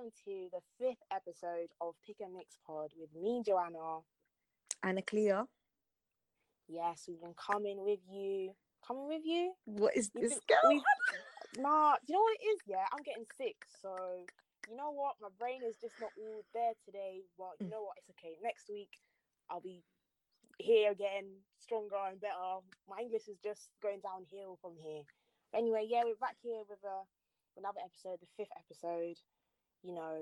Hi guys, and welcome to the fifth episode of Pick and Mix Pod with me, Joanna. Anna Cleo. Yes, we've been coming with you. Coming with you? What is We've this been- girl? Nah, you know what it is? Yeah, I'm getting sick, so you know what? My brain is just not all there today. But you Mm. know what? It's okay. Next week, I'll be here again, stronger and better. My English is just going downhill from here. Anyway, yeah, we're back here with a another episode, the fifth episode. You know,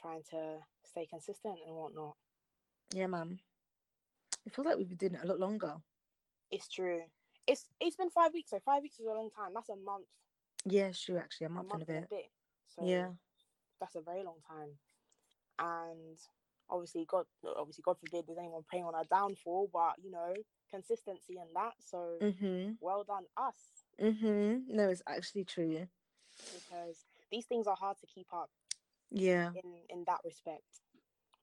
trying to stay consistent and whatnot. Yeah, man. It feels like we've been doing it a lot longer. It's true. It's it's been five weeks, so five weeks is a long time. That's a month, Yeah, sure, actually, a a month, month and a bit. So Yeah. that's a very long time. And obviously, God, obviously, God forbid there's anyone praying on our downfall, but you know, consistency and that. So Mhm. well done us, Mhm. No, it's actually true. because these things are hard to keep up Yeah. in in that respect.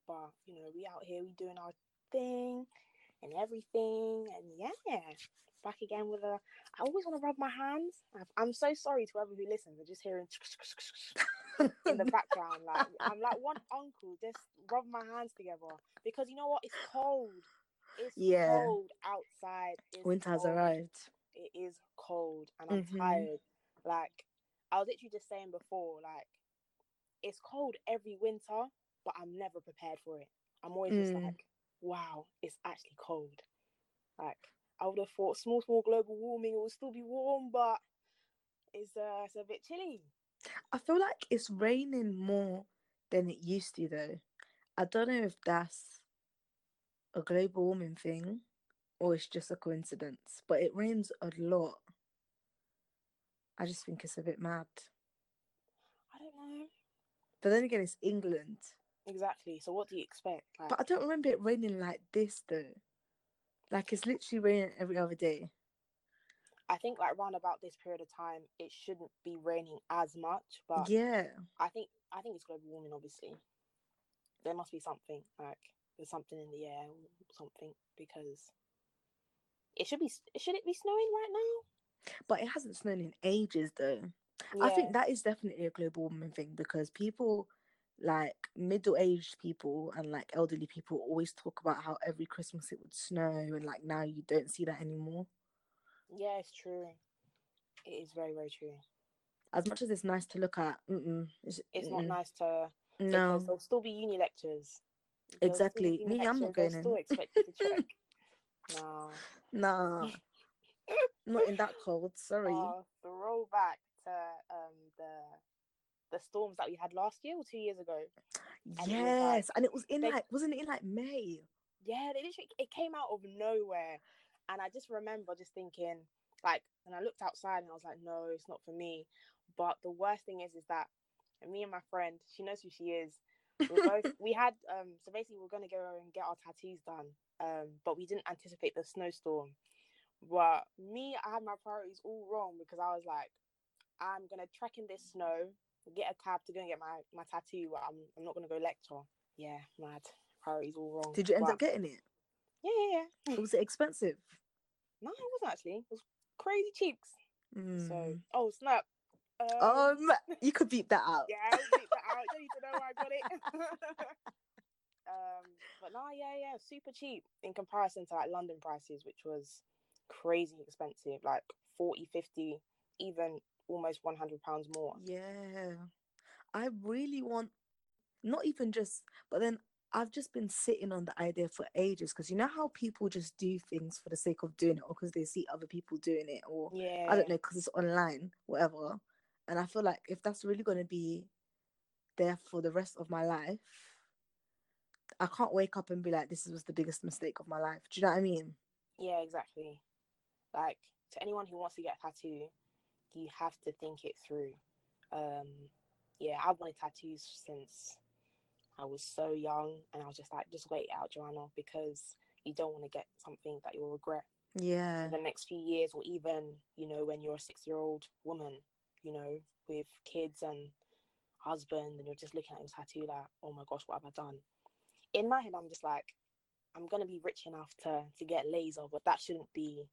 But you know, we out here, we doing our thing and everything, and yeah, back again with a. I always want to rub my hands. I've- I'm so sorry to whoever who listens. They're just hearing in the background. Like I'm like one uncle, just rub my hands together because you know what? It's cold. It's Yeah. cold outside. It's Winter has arrived. It is cold, and I'm Mhm. tired. Like I was literally just saying before, like it's cold every winter, but I'm never prepared for it. I'm always just Mm. like, wow, it's actually cold. Like I would have thought small, small global warming, it will still be warm, but it's uh, it's a bit chilly. I feel like it's raining more than it used to, though. I don't know if that's a global warming thing or it's just a coincidence, but it rains a lot. I just think it's a bit mad. I don't know. But then again, it's England. Exactly. So what do you expect? Like, But I don't remember it raining like this though. Like it's literally raining every other day. I think like around about this period of time, it shouldn't be raining as much. But Yeah. I think I think it's global warming. Obviously, there must be something like there's something in the air or something because it should be. Should it be snowing right now? But it hasn't snowed in ages though. Yeah. I think that is definitely a global warming thing because people like middle aged people and like elderly people always talk about how every Christmas it would snow and like now you don't see that anymore. Yeah, it's true. It is very very true. As much as it's nice to look at, it's, It's not nice to No, there'll still be uni lectures. There'll Exactly. Me, I'm not lectures, going Still expect to trek. no. nah, not in that cold. Sorry. Uh, throwback to um the the storms that we had last year or two years ago. was yes, like- and it was in they- like wasn't it in like May? Yeah, they literally it came out of nowhere, and I just remember just thinking like, and I looked outside and I was like, no, it's not for me. But the worst thing is, is that me and my friend, she knows who she is. We both we had um so basically we are gonna go and get our tattoos done, um, but we didn't anticipate the snowstorm. But me, I had my priorities all wrong because I was like, I'm gonna trek in this snow, get a cab to go and get my my tattoo. I'm I'm not gonna go lecture. Yeah, mad priorities all wrong. Did you end But- up getting it? Yeah, yeah, yeah. Was it expensive? No, it wasn't actually. It was crazy cheeks. So, Mm. oh snap. Um, Um, you could beat that out. yeah, I'll beat that out. You don't need to know where I got it. um, but no, yeah, yeah, super cheap in comparison to like London prices, which was crazy expensive, like 40, 50, even almost 100 pounds more. Yeah. I really want not even just but then I've just been sitting on the idea for ages because you know how people just do things for the sake of doing it or because they see other people doing it or Yeah. I don't know because it's online, whatever. And I feel like if that's really going to be there for the rest of my life, I can't wake up and be like, this was the biggest mistake of my life. Do you know what I mean? Yeah, exactly. Like to anyone who wants to get a tattoo, you have to think it through. Um, yeah, I've wanted tattoos since I was so young, and I was just like, just wait it out, Joanna, because you don't want to get something that you'll regret Yeah. in the next few years, or even you know when you're a six-year-old woman, you know, with kids and husband, and you're just looking at your tattoo like, oh my gosh, what have I done? In my head, I'm just like, I'm gonna be rich enough to to get laser, but that shouldn't be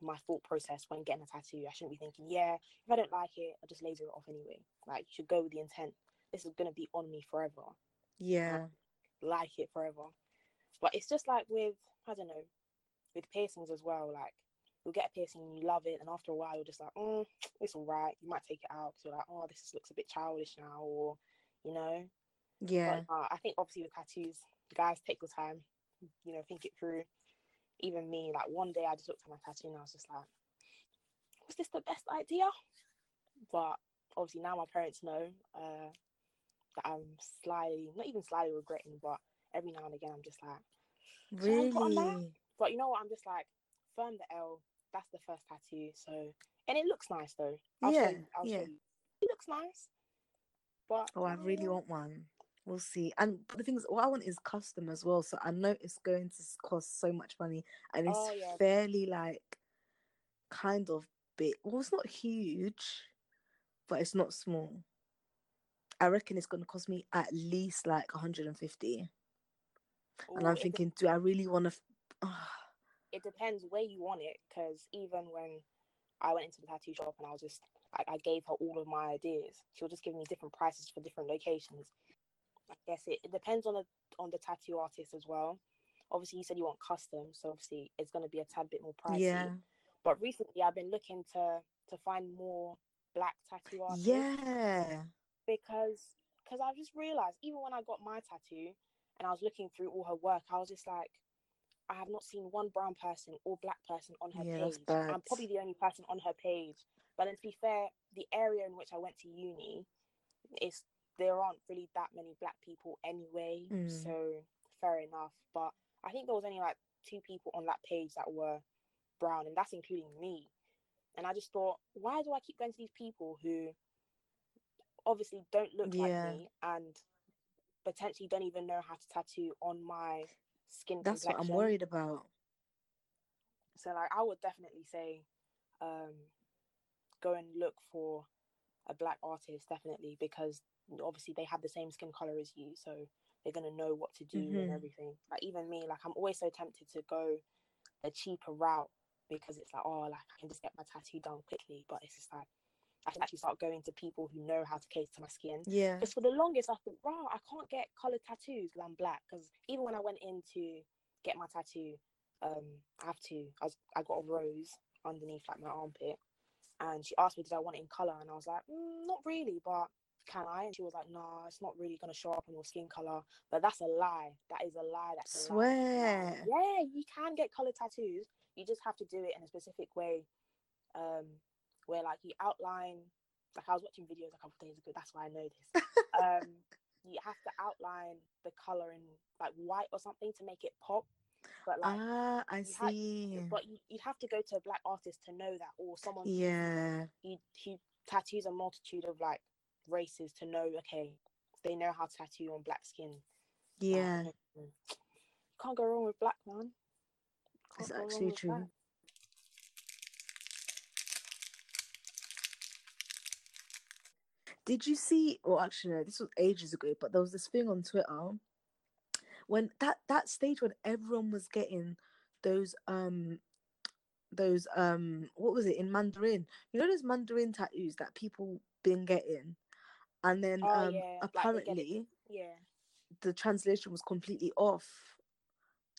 my thought process when getting a tattoo. I shouldn't be thinking, yeah, if I don't like it, I'll just laser it off anyway. Like you should go with the intent. This is gonna be on me forever. Yeah. Like it forever. But it's just like with I don't know, with piercings as well. Like you'll get a piercing and you love it, and after a while you're just like, mm, it's all right. You might take it out because you're like, oh, this looks a bit childish now, or you know. Yeah. But uh, I think obviously with tattoos, guys take your time, you know, think it through. Even me, like one day I just looked at my tattoo and I was just like, was this the best idea? But obviously now my parents know uh, that I'm slightly, not even slightly regretting, but every now and again I'm just like, Should I put on that? Really? but you know what? I'm just like, firm the L. That's the first tattoo. So, and it looks nice though. I'll Yeah, you. I'll yeah. show you. It looks nice. But Oh, I really want one. We'll see. And the thing is, what I want is custom as well. So I know it's going to cost so much money, and it's Oh, yeah. fairly like kind of big. Well, it's not huge, but it's not small. I reckon it's going to cost me at least like 150. And I'm it de- thinking, do I really want to? F- ah. it depends where you want it because even when I went into the tattoo shop and I was just I gave her all of my ideas, she was just giving me different prices for different locations. I guess it, it depends on the on the tattoo artist as well. Obviously, you said you want custom, so obviously it's going to be a tad bit more pricey. yeah, But recently, I've been looking to to find more black tattoo artists yeah, because because I've just realized even when I got my tattoo and I was looking through all her work, I was just like, I have not seen one brown person or black person on her Yeah, page. I'm probably the only person on her page. But then to be fair, the area in which I went to uni is there aren't really that many black people anyway. Mm. So fair enough. But I think there was only like two people on that page that were brown, and that's including me. And I just thought, why do I keep going to these people who obviously don't look Yeah. like me and potentially don't even know how to tattoo on my skin that's what I'm worried about. So like I would definitely say um go and look for a black artist definitely because obviously they have the same skin color as you so they're going to know what to do and Mhm. everything like even me like i'm always so tempted to go a cheaper route because it's like oh like i can just get my tattoo done quickly but it's just like i can actually start going to people who know how to cater to my skin Yeah, because for the longest, I thought, wow, I can't get colored tattoos because I'm black. Because even when I went in to get my tattoo, um, I have to. I, was, I got a rose underneath like my armpit, and she asked me, did I want it in color? And I was like, mm, not really, but can I? And she was like, nah, it's not really gonna show up on your skin color. But that's a lie. That is a lie. That's a lie. Swear. Yeah, you can get colored tattoos. You just have to do it in a specific way, um, where like you outline. Like I was watching videos a couple of days ago. That's why I know this um, you have to outline the color in like white or something to make it pop. But like, ah, I see. but you, you'd have to go to a black artist to know that, or someone yeah, who, who tattoos a multitude of like races to know. Okay, they know how to tattoo on black skin. Yeah, mm, can't go wrong with black man. it's Can't go wrong actually true. black. Did you see? Well, actually, no. This was ages ago, but there was this thing on Twitter when that that stage when everyone was getting those um those um what was it in Mandarin? You know those Mandarin tattoos that people been getting, and then Oh, um yeah, like they get it- apparently Yeah. the translation was completely off.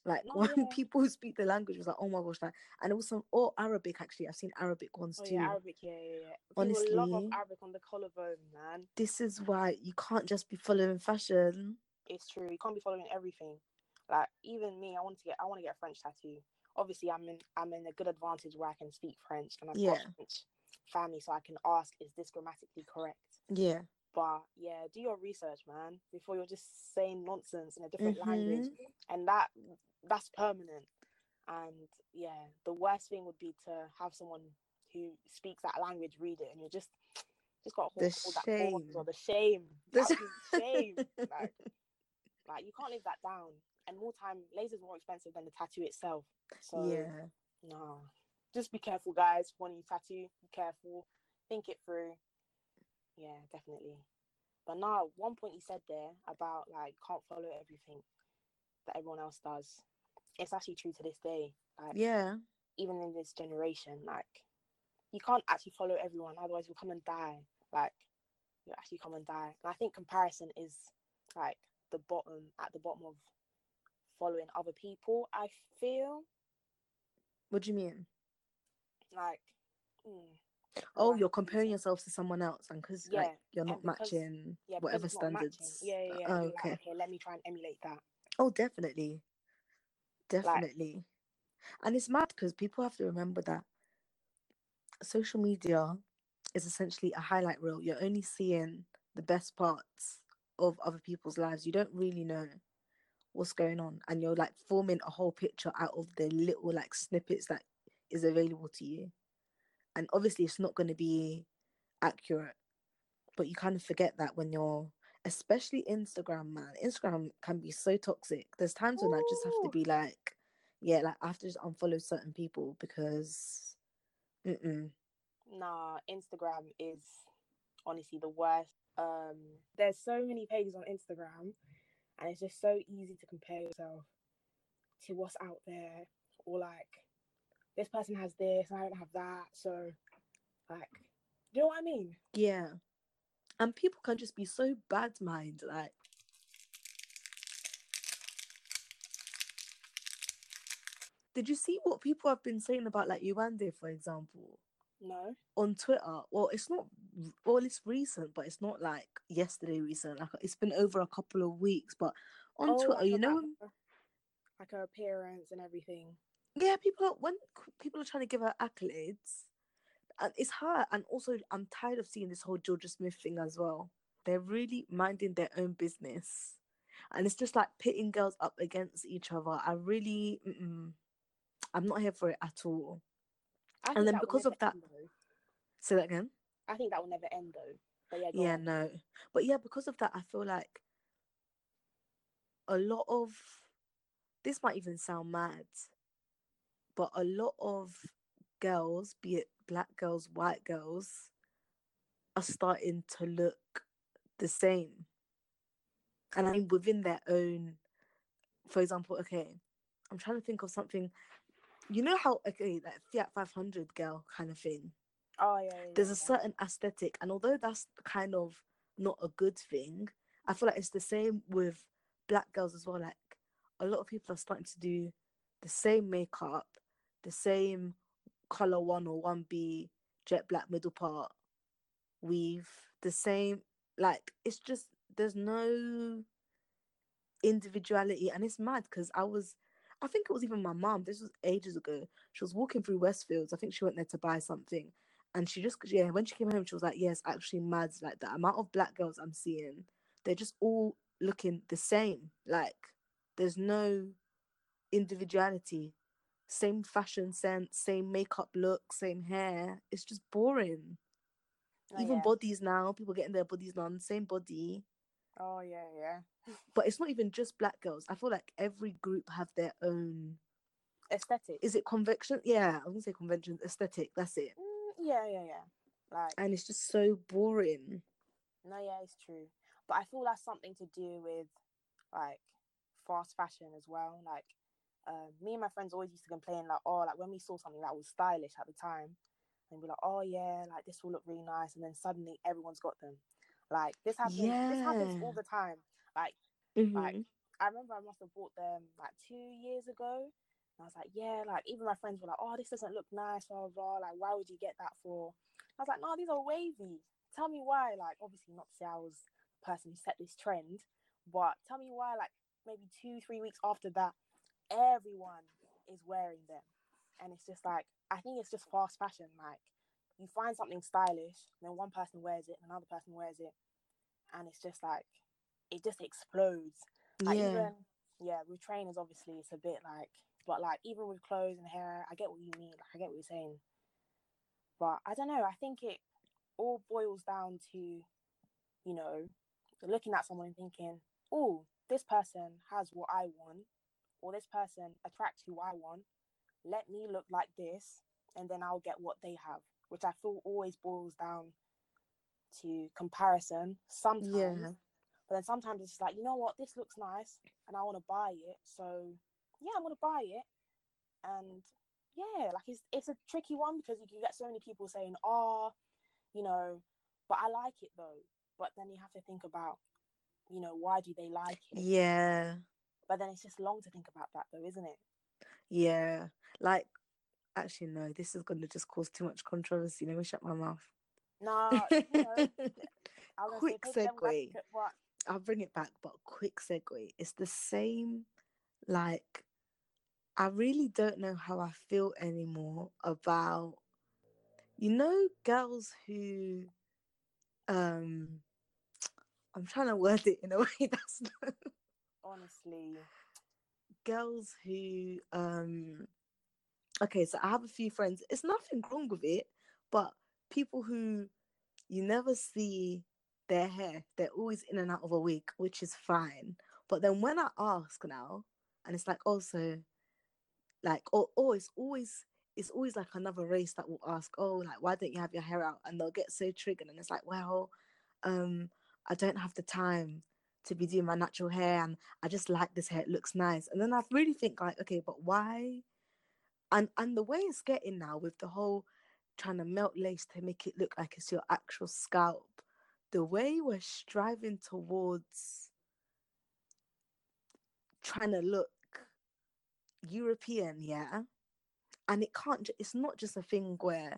Like No, when yeah. people who speak the language was like, oh my gosh, like, and also or Arabic actually. I've seen Arabic ones Oh too. yeah, Arabic. Yeah, yeah, yeah. People love Honestly. Arabic on the collarbone, man. This is why you can't just be following fashion. it's true. You can't be following everything. Like even me, I want to get I want to get a French tattoo. Obviously, I'm in I'm in a good advantage where I can speak French and I've got Yeah. French family, so I can ask, is this grammatically correct? Yeah, But yeah, do your research, man, before you're just saying nonsense in a different Mm-hmm. language, and that that's permanent. And yeah, the worst thing would be to have someone who speaks that language read it, and you're just just got to The hold, hold shame. or the shame, The the sh- shame. Like, like you can't live that down. And more time, laser's more expensive than the tattoo itself. So yeah, no, just be careful, guys. When you tattoo, be careful. Think it through. Yeah, definitely. But now, one point you said there about like can't follow everything that everyone else does. It's actually true to this day. Like yeah. even in this generation, like you can't actually follow everyone, otherwise you'll come and die. Like you actually come and die. And I think comparison is like the bottom at the bottom of following other people. I feel What do you mean? like mm, Oh, you're comparing yourself to someone else, and because Yeah, like you're not because- matching yeah, whatever not matching. standards. Yeah, yeah, yeah. Oh, okay. Like, okay, let me try and emulate that. Oh, definitely. Definitely. and it's mad because people have to remember that social media is essentially a highlight reel. You're only seeing the best parts of other people's lives. You don't really know what's going on. And you're like forming a whole picture out of the little like snippets that is available to you. And obviously it's not going to be accurate. But you kind of forget that when you're especially Instagram, man. Instagram can be so toxic. There's times when I just have to be like, yeah, like I have to just unfollow certain people because, mm-mm. Nah, Instagram is honestly the worst. Um, there's so many pages on Instagram, and it's just so easy to compare yourself to what's out there, or like this person has this and I don't have that. So, like, do you know what I mean? yeah. And people can just be so bad mind, like. Did you see what people have been saying about like Yewande, for example? No. on Twitter. Well, it's not. Well, it's recent, but it's not like yesterday recent. Like it's been over a couple of weeks. But on Oh, Twitter, you know, like her appearance and everything. Yeah, people are, when people are trying to give her accolades, and it's her. And also, I'm tired of seeing this whole Jorja Smith thing as well. They're really minding their own business, and it's just like pitting girls up against each other. I really, I'm not here for it at all. And then because of that- end. Say that again. I think that will never end though. But yeah, yeah on. no but yeah because of that i feel like a lot of this might even sound mad but a lot of girls be it black girls white girls are starting to look the same and i mean within their own for example okay i'm trying to think of something you know how okay like fiat 500 girl kind of thing Oh yeah. yeah, there's yeah, a yeah. certain aesthetic and although that's kind of not a good thing i feel like it's the same with black girls as well like a lot of people are starting to do the same makeup the same color one or one b jet black middle part weave the same like it's just there's no individuality. And it's mad because i was i think it was even my mom this was ages ago she was walking through westfields. I think she went there to buy something. And she just yeah when she came home she was like yes actually mad like the amount of black girls i'm seeing they're just all looking the same. Like there's no individuality same fashion sense same makeup look same hair it's just boring Oh, even yeah. bodies now people getting their bodies done same body Oh yeah, yeah. but it's not even just black girls i feel like every group have their own Aesthetic. is it convention? yeah i gonna say convention aesthetic that's it Mm, yeah, yeah, yeah. Like and it's just so boring no, yeah, it's true. But I feel that's something to do with like fast fashion as well. Like um, me and my friends always used to complain like, oh, like when we saw something that was stylish at the time, and be like, oh yeah, like this will look really nice, and then suddenly everyone's got them. Like this happens. This happens all the time. Like Like, Mhm. I remember I must have bought them like two years ago. And I was like, yeah, like even my friends were like, oh, this doesn't look nice, blah, blah, blah. Like, why would you get that for? I was like, no, these are wavy. Tell me why. Like, obviously, not to say I was the person who set this trend, but tell me why, like, maybe two, three weeks after that, everyone is wearing them. And it's just like, I think it's just fast fashion. Like, you find something stylish, then one person wears it, another person wears it. And it's just like, it just explodes. Like yeah even yeah, with trainers obviously it's a bit like but like even with clothes and hair, I get what you mean. Like I get what you're saying. But I don't know, I think it all boils down to, you know, looking at someone and thinking, Oh, this person has what I want, or this person attracts who I want. Let me look like this and then I'll get what they have. Which I feel always boils down to comparison. Sometimes yeah but then sometimes it's just like, you know what, this looks nice and I want to buy it. So yeah, I'm gonna buy it. And yeah, like it's it's a tricky one because you can get so many people saying, "Oh, you know," but I like it though. But then you have to think about, you know, why do they like it? Yeah. But then it's just long to think about that though, isn't it? Yeah. Like, actually, no, this is going to just cause too much controversy. Let me shut my mouth. No, you know, I was gonna Quick back, segue. I'll bring it back, but quick segue. It's the same, like, I really don't know how I feel anymore about, you know, girls who, um, I'm trying to word it in a way that's not, honestly, girls who, um, okay, so I have a few friends. It's nothing wrong with it, but people who you never see their hair, they're always in and out of a wig, which is fine. But then when I ask now, and it's like also like or oh it's always it's always like another race that will ask, oh, like why don't you have your hair out? And they'll get so triggered and it's like, well, um, I don't have the time to be doing my natural hair and I just like this hair, it looks nice. And then I really think like, okay, but why? And and the way it's getting now with the whole trying to melt lace to make it look like it's your actual scalp, the way we're striving towards trying to look European, yeah. And it can't, it's not just a thing where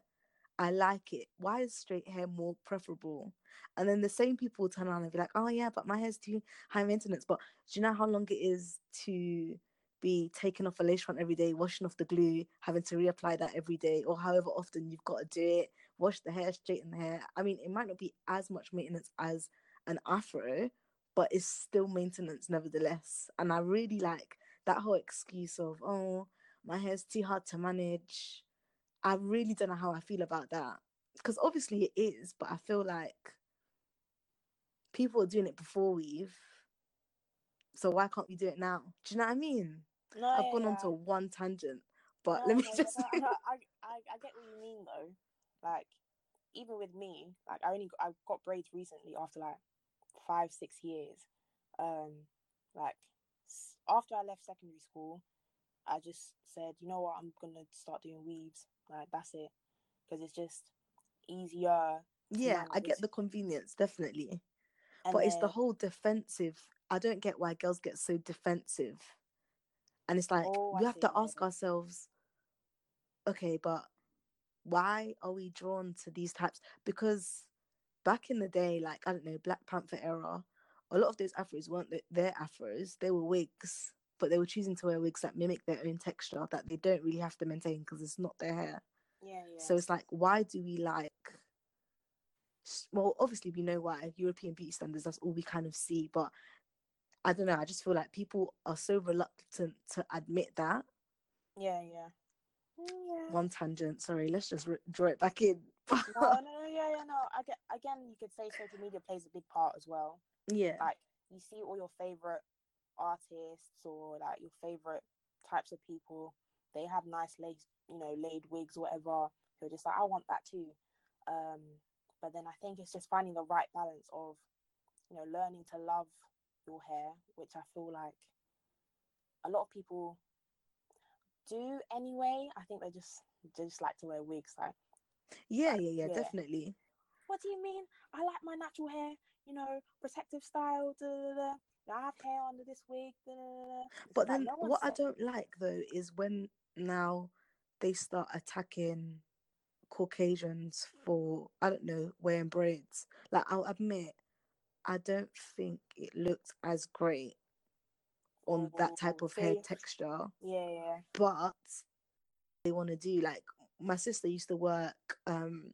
I like it. Why is straight hair more preferable? And then the same people turn around and be like, oh, yeah, but my hair's too high maintenance. But do you know how long it is to be taking off a lace front every day, washing off the glue, having to reapply that every day, or however often you've got to do it, wash the hair, straighten the hair? I mean, it might not be as much maintenance as an afro, but it's still maintenance nevertheless. And I really like that whole excuse of, oh, my hair's too hard to manage. I really don't know how I feel about that. Because obviously it is, but I feel like people are doing it before we've. So why can't we do it now? Do you know what I mean? no, I've yeah, gone on yeah. to one tangent, but No, let me no, just. I, I, I get what you mean though. Like, even with me, like I only got, I got braids recently after like five, six years. Um, like after I left secondary school, I just said, you know what, I'm gonna start doing weaves. Like that's it, because it's just easier. yeah, I get the convenience, definitely. And but it's the whole defensive. I don't get why girls get so defensive. And it's like Oh, I we have to ask ourselves, okay, but why are we drawn to these types? Because back in the day, like I don't know, Black Panther era, a lot of those afros weren't their afros; they were wigs, but they were choosing to wear wigs that mimic their own texture that they don't really have to maintain because it's not their hair. yeah, yeah. So it's like, why do we like? Well, obviously we know why European beauty standards. That's all we kind of see, but I don't know. I just feel like people are so reluctant to admit that. yeah, yeah. Yeah. One tangent. Sorry, let's just re- draw it back in. No, no, no, yeah, yeah, no. I get again. You could say social media plays a big part as well. yeah, like you see all your favorite artists or like your favorite types of people they have nice laid you know laid wigs or whatever you're just like i want that too um but then i think it's just finding the right balance of you know learning to love your hair which i feel like a lot of people do anyway i think they just they just like to wear wigs like yeah, yeah, yeah, yeah. definitely. what do you mean? I like my natural hair, you know, protective style. Da, da, da. I have hair under this wig. Da, da, da, But like, then no one what I don't like though is when now they start attacking Caucasians for I don't know wearing braids. Like I'll admit, I don't think it looked as great on that type Oh, of hair texture. Yeah, yeah, but they want to do like my sister used to work um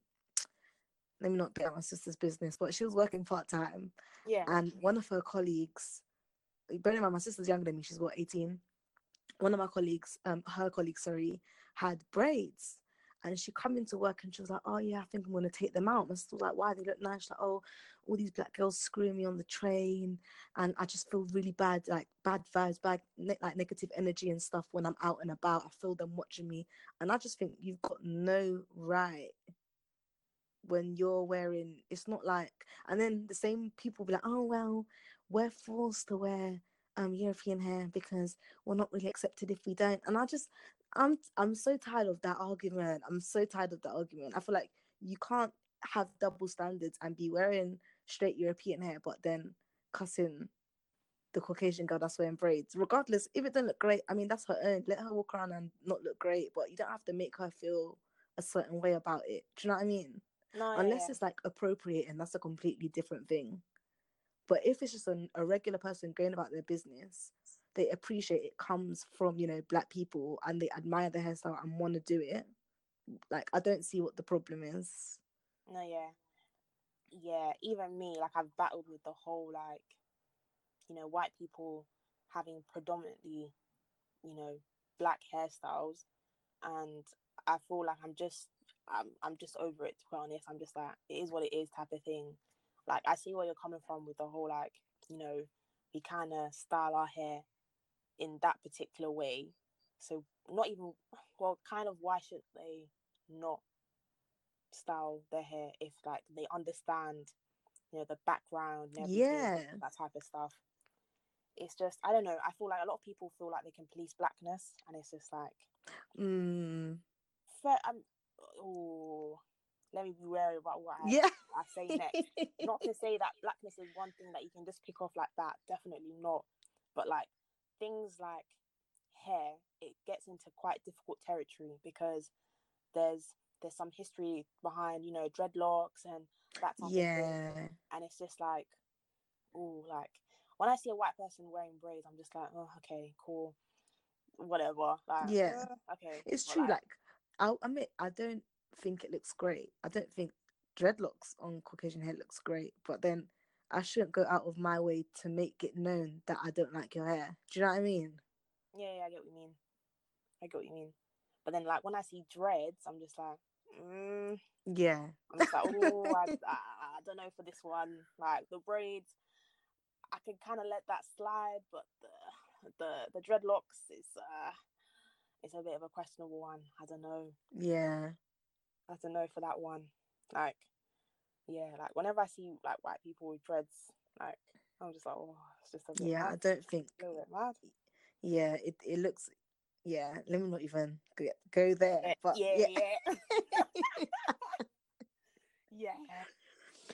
let me not get my sister's business but she was working part-time yeah. and one of her colleagues bearing in mind my sister's younger than me she's what 18 one of my colleagues um her colleague, sorry had braids and she come into work and she was like oh yeah i think i'm to take them out. My sister was like why? They look nice. She's like oh all these black girls screwing me on the train and i just feel really bad like bad vibes bad ne- like negative energy and stuff when i'm out and about. I feel them watching me and i just think you've got no right when you're wearing it's not like and then the same people be like oh well we're forced to wear um european hair because we're not really accepted if we don't and i just I'm I'm so tired of that argument. I'm so tired of that argument. I feel like you can't have double standards and be wearing straight European hair, but then cussing the Caucasian girl that's wearing braids. Regardless, if it doesn't look great, I mean that's her own. Let her walk around and not look great, but you don't have to make her feel a certain way about it. Do you know what I mean? No, Unless yeah. it's like appropriate and that's a completely different thing. But if it's just an, a regular person going about their business, they appreciate it comes from, you know, black people and they admire the hairstyle and want to do it. Like, I don't see what the problem is. No, yeah. Yeah, even me, like I've battled with the whole like, you know, white people having predominantly, you know, black hairstyles and I feel like I'm just I'm I'm just over it to be honest. I'm just like it is what it is type of thing. Like I see where you're coming from with the whole like, you know, we kinda style our hair in that particular way. So not even well, kind of why should they not style their hair if like they understand you know the background and Yeah. that type of stuff it's just i don't know i feel like a lot of people feel like they can police blackness and it's just like Mm, fair, um, oh let me be wary about what I, yeah. I say next not to say that blackness is one thing that you can just pick off like that definitely not but like things like hair it gets into quite difficult territory because there's there's some history behind you know dreadlocks and that type of thing yeah. and it's just like oh like when i see a white person wearing braids i'm just like oh okay cool whatever like Yeah. uh, okay It's true. Like, I'll admit, I don't think it looks great. I don't think dreadlocks on Caucasian hair looks great. But then I shouldn't go out of my way to make it known that I don't like your hair. Do you know what I mean? yeah, yeah i get what you mean i get what you mean but then like when i see dreads i'm just like mm, Yeah. i'm just like oh I, I, I don't know for this one like the braids i can kind of let that slide but the the the dreadlocks is uh it's a bit of a questionable one i don't know Yeah. I don't know for that one. Like, yeah, like whenever I see like white people with dreads, like I'm just like, oh, it's just Yeah. I don't think. a little bit mad. Yeah. It, it looks. Yeah. Let me not even go, go there. Yeah, But yeah, yeah. yeah. yeah.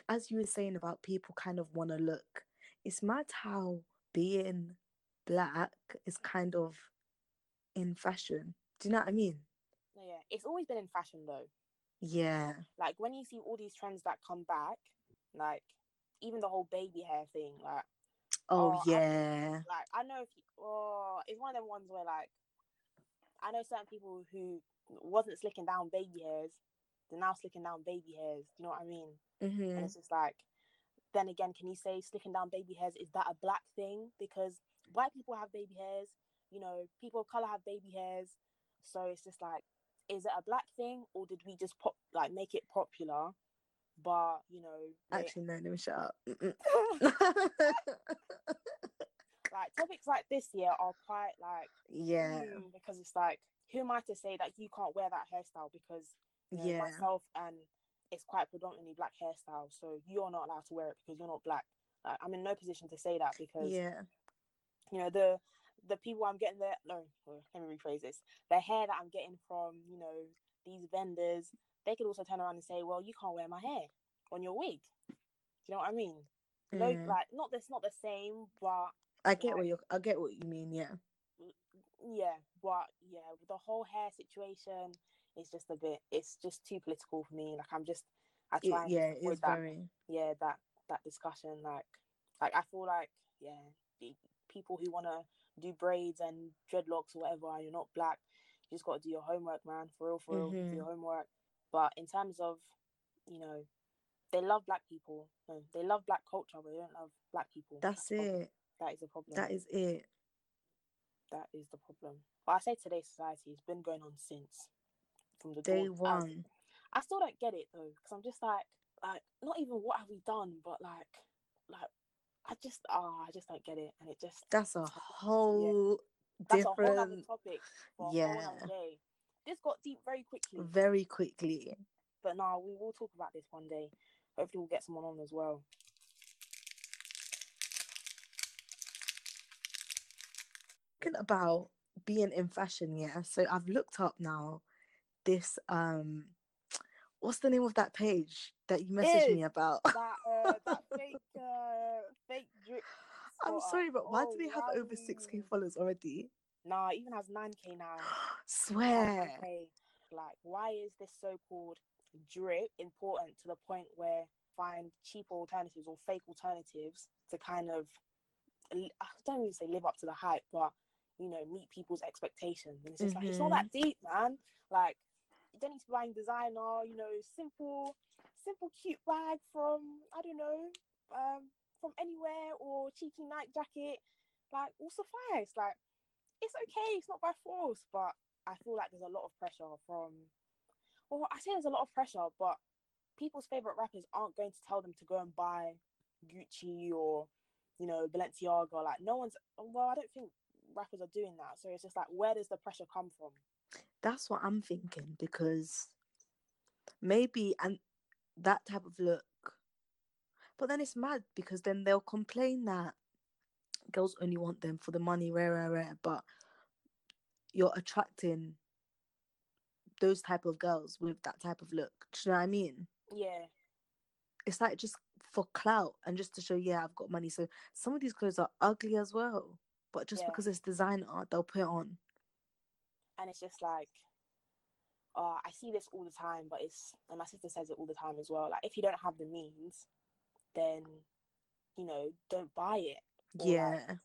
As you were saying about people kind of want to look, it's mad how being black is kind of in fashion. Do you know what I mean? No, yeah. It's always been in fashion though. Yeah. Like when you see all these trends that come back, like even the whole baby hair thing, like Oh, Oh, I- yeah. like I know if you, oh, it's one of them ones where like I know certain people who wasn't slicking down baby hairs, they're now slicking down baby hairs. Do you know what I mean? hmm And it's just like, then again, can you say slicking down baby hairs is that a black thing? Because white people have baby hairs, you know, people of color have baby hairs, so it's just like, is it a black thing or did we just pop like make it popular? But you know, Actually, no, let me shut up. Like topics like this year are quite like yeah. because it's like who am I to say that you can't wear that hairstyle because you know, Yeah. myself and it's quite predominantly black hairstyle, so you're not allowed to wear it because you're not black. Like, I'm in no position to say that because Yeah. you know the the people I'm getting there. No, let me rephrase this. The hair that I'm getting from you know these vendors, they could also turn around and say, well, you can't wear my hair on your wig. Do you know what I mean? No, Mm. like not this, not the same, but I get what you I get what you mean, yeah. yeah, but yeah, the whole hair situation, is just a bit. It's just too political for me. Like I'm just, I It, try and yeah, it's that. very Yeah, that that discussion. Like, like I feel like yeah, the people who want to do braids and dreadlocks or whatever, and you're not black, you just got to do your homework, man. For real, for real, do Mhm. your homework. But in terms of, you know, they love black people. No, they love black culture, but they don't love black people. that's problem. it. That is the problem. That is it. that is the problem. But I say today's society has been going on since from the Day dawn. one. I still don't get it though, because I'm just like, like not even what have we done, but like, like I just, ah, I just don't get it, and it just That's a whole that's a whole other different topic Yeah. This got deep very quickly, very quickly. but now we will talk about this one day. Hopefully, we'll get someone on as well. Talking about being in fashion, yeah. So I've looked up now this um what's the name of that page that you messaged me about? that uh, that fake uh, drip. I'm sorry, but why do Oh, they have over 6k followers already? Nah, even has nine k now. Swear. Okay, like why is this so-called drip important to the point where find cheaper alternatives or fake alternatives to kind of I don't even say live up to the hype, but you know meet people's expectations. And it's just like it's not that deep, man. Like you don't need to be buying designer, you know, simple, simple cute bag from I don't know, um, from anywhere or cheeky night jacket, like will suffice. Like it's okay, it's not by force, but I feel like there's a lot of pressure from. Well, I say there's a lot of pressure, but people's favorite rappers aren't going to tell them to go and buy Gucci or, you know, Balenciaga. Like no one's. Well, I don't think rappers are doing that. So it's just like, where does the pressure come from? That's what I'm thinking because maybe and that type of look. But then it's mad because then they'll complain that girls only want them for the money, rare, rare, rare. But you're attracting those type of girls with that type of look. Do you know what I mean? Yeah, It's like just for clout and just to show, yeah, I've got money. So some of these clothes are ugly as well. But just Yeah. because it's designer, they'll put it on. and it's just like, uh, I see this all the time, but it's and my sister says it all the time as well. Like, if you don't have the means, then you know, don't buy it. Or, Yeah.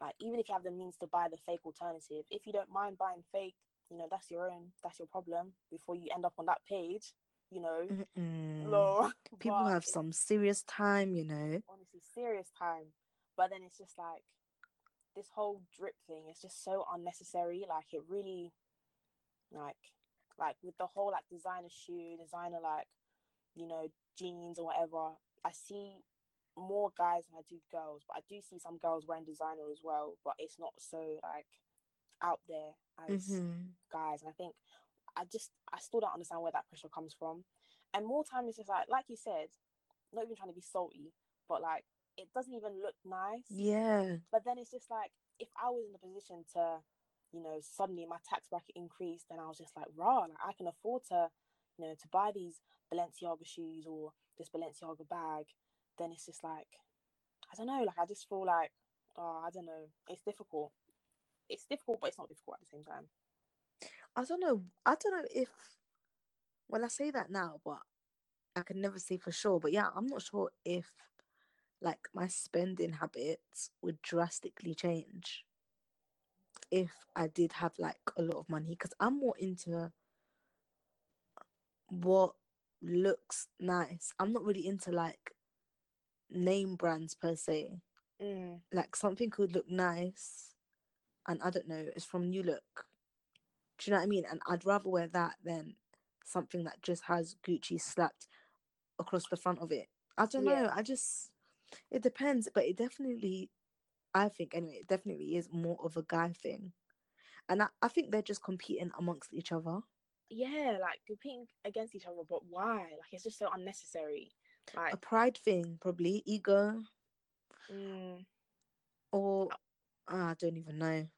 like even if you have the means to buy the fake alternative if you don't mind buying fake you know that's your own that's your problem before you end up on that page you know Mm-mm. People have some serious time, you know. honestly serious time but then it's just like this whole drip thing is just so unnecessary like it really like like with the whole like designer shoe designer like you know jeans or whatever i see more guys than i do girls but i do see some girls wearing designer as well but it's not so like out there as hmm guys and i think i just i still don't understand where that pressure comes from. And more time it's just like like you said not even trying to be salty but like it doesn't even look nice. Yeah. but then it's just like if I was in a position to, you know, suddenly my tax bracket increased and I was just like, rah, like I can afford to, you know, to buy these Balenciaga shoes or this Balenciaga bag, then it's just like, I don't know, like I just feel like, oh, I don't know, it's difficult. It's difficult, but it's not difficult at the same time. I don't know. I don't know if. Well, I say that now, but I can never say for sure. But yeah, I'm not sure if like my spending habits would drastically change if I did have like a lot of money because I'm more into what looks nice. I'm not really into like name brands per se. Mm, Like something could look nice and I don't know, it's from New Look. Do you know what I mean? And I'd rather wear that than something that just has Gucci slapped across the front of it. I don't know. Yeah. I just it depends, but it definitely I think anyway, it definitely is more of a guy thing. And I, I think they're just competing amongst each other. Yeah, like competing against each other, but why? Like it's just so unnecessary. Like, A pride thing, probably, ego, mm, or ah, I don't even know.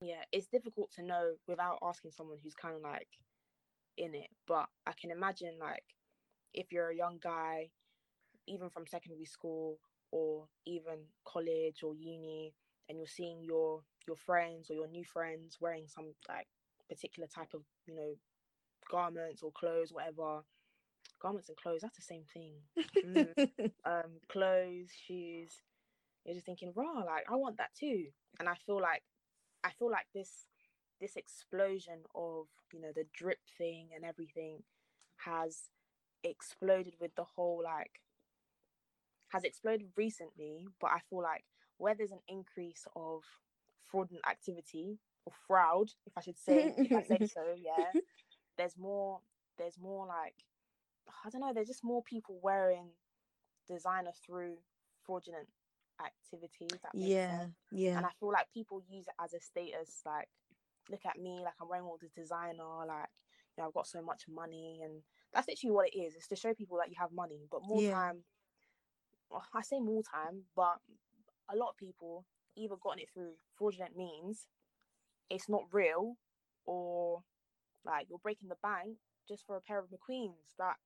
yeah, it's difficult to know without asking someone who's kind of like in it. But I can imagine like if you're a young guy, even from secondary school or even college or uni, and you're seeing your your friends or your new friends wearing some like particular type of you know garments or clothes, whatever. Garments and clothes, that's the same thing. Mm. um, clothes, shoes. You're just thinking, raw, like I want that too. And I feel like I feel like this this explosion of, you know, the drip thing and everything has exploded with the whole like has exploded recently, but I feel like where there's an increase of fraudulent activity or fraud, if I should say, if I say so, yeah, there's more there's more like I don't know, there's just more people wearing designer through fraudulent activity. if that makes yeah, sense. yeah, And I feel like people use it as a status, like, look at me, like I'm wearing all this designer, like, you know, I've got so much money and that's literally what it is. It's to show people that you have money. But more Yeah. time well, I say more time, but a lot of people either gotten it through fraudulent means, it's not real, or like you're breaking the bank just for a pair of McQueens that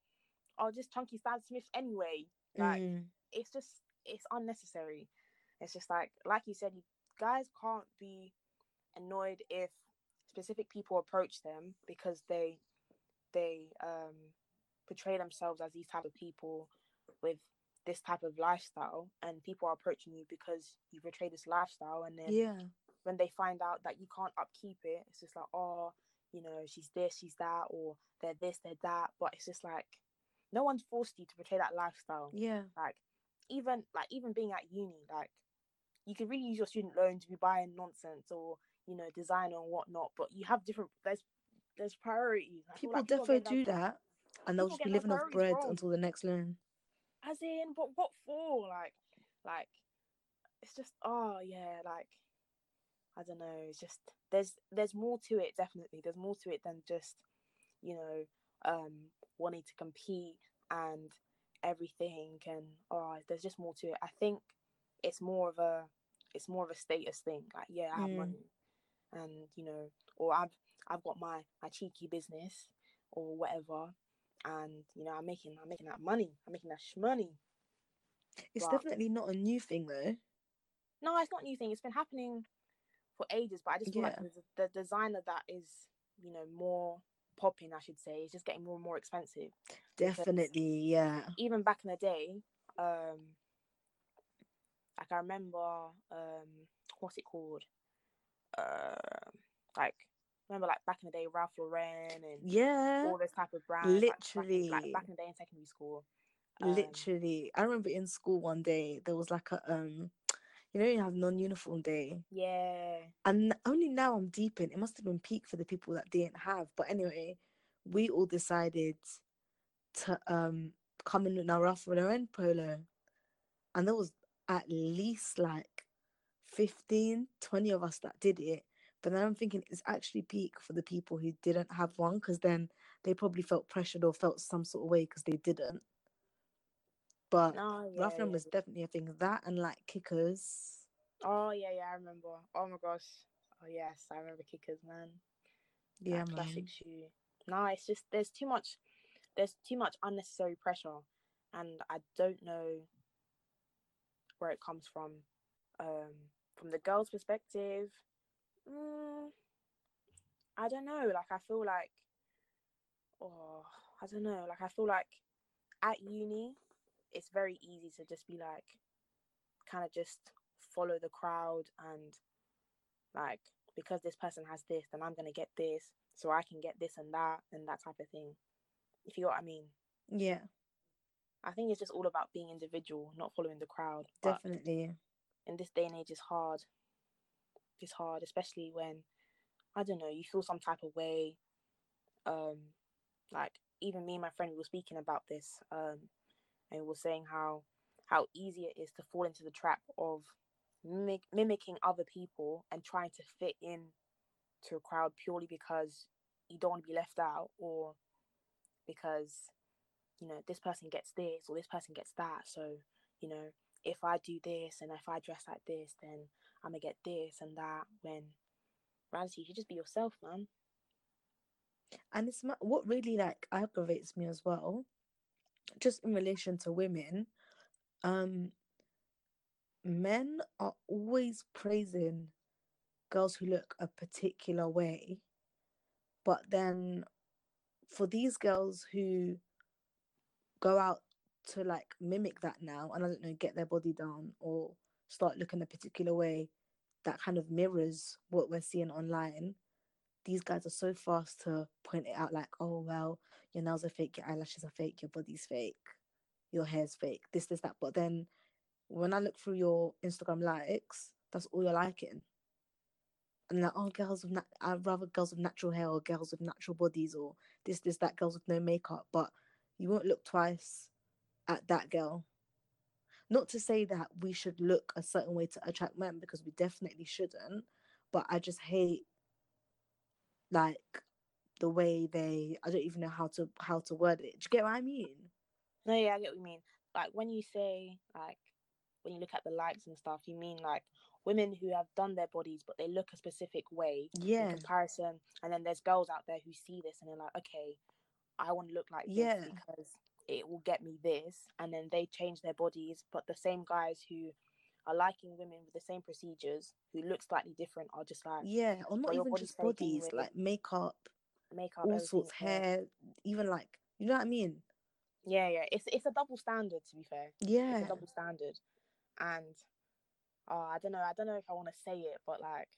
are just chunky Stan Smiths anyway. Like Mm. it's just it's unnecessary. It's just like like you said, you guys can't be annoyed if specific people approach them because they they um portray themselves as these type of people with this type of lifestyle and people are approaching you because you portray this lifestyle and then Yeah. When they find out that you can't upkeep it it's just like oh you know she's this she's that or they're this they're that but it's just like no one's forced you to portray that lifestyle Yeah. like even like even being at uni like you can really use your student loan to be buying nonsense or you know designer and whatnot but you have different there's there's priorities I People like definitely do that, and they'll just be living off bread wrong. until the next loan. as in but what for like like it's just oh yeah like i don't know it's just there's there's more to it definitely there's more to it than just you know um wanting to compete and everything and oh there's just more to it i think it's more of a it's more of a status thing like yeah i have Mm. money and you know or i've i've got my my cheeky business or whatever and you know i'm making i'm making that money i'm making that money It's But- definitely not a new thing though. no it's not a new thing it's been happening for ages but i just feel like the, the designer that is you know more popping i should say is just getting more and more expensive Definitely, yeah. even back in the day um like i remember um what's it called uh, like remember like back in the day ralph lauren and Yeah. all those type of brands like, back in- Literally. like back in the day in secondary school um, Literally. I remember in school one day there was like a um you know you have non-uniform day? Yeah. And only now I'm deep in it must have been peak for the people that didn't have but anyway we all decided to um come in with our Ralph Lauren polo. And there was at least like 15 20 of us that did it. But then I'm thinking it's actually peak for the people who didn't have one because then they probably felt pressured or felt some sort of way because they didn't but no yeah, yeah, was definitely a thing that and like kickers Oh yeah, yeah, I remember. Oh my gosh. Oh yes, I remember kickers, man. Yeah, That man classic shoe. No, it's just there's too much there's too much unnecessary pressure and I don't know where it comes from. Um from the girl's perspective. Mm, I don't know. Like I feel like oh I don't know. Like I feel like at uni it's very easy to just be like kind of just follow the crowd and like because this person has this then i'm gonna get this so i can get this and that and that type of thing. If you know what i mean. Yeah. I think it's just all about being individual not following the crowd but definitely. in this day and age it's hard. It's hard especially when i don't know you feel some type of way. Um like even me and my friend we were speaking about this um and were saying how how easy it is to fall into the trap of mimic, mimicking other people and trying to fit in to a crowd purely because you don't want to be left out or because you know this person gets this or this person gets that. So you know if i do this and if i dress like this then i'm gonna get this and that when reality you should just be yourself man. And it's what really like aggravates me as well just in relation to women um men are always praising girls who look a particular way but then for these girls who go out to like mimic that now and i don't know get their body down or start looking a particular way that kind of mirrors what we're seeing online these guys are so fast to point it out like oh well your nails are fake your eyelashes are fake your body's fake your hair's fake this this that. But then when i look through your instagram likes that's all you're liking. And like oh girls with i'd rather girls with natural hair or girls with natural bodies or this this that girls with no makeup. But you won't look twice at that girl. Not to say that we should look a certain way to attract men because we definitely shouldn't but i just hate like the way they i don't even know how to how to word it do you get what i mean no yeah i get what you mean like when you say like when you look at the likes and stuff, you mean like women who have done their bodies but they look a specific way Yeah. in comparison. And then there's girls out there who see this and they're like, okay, I want to look like this Yeah. because it will get me this. And then they change their bodies. But the same guys who are liking women with the same procedures who look slightly different are just like Yeah. Or not even just bodies, like makeup, makeup, all sorts, yeah. hair, even like you know what I mean? Yeah, yeah. It's it's a double standard to be fair. It's Yeah. a double standard. And oh, I don't know, I don't know if I want to say it, but like,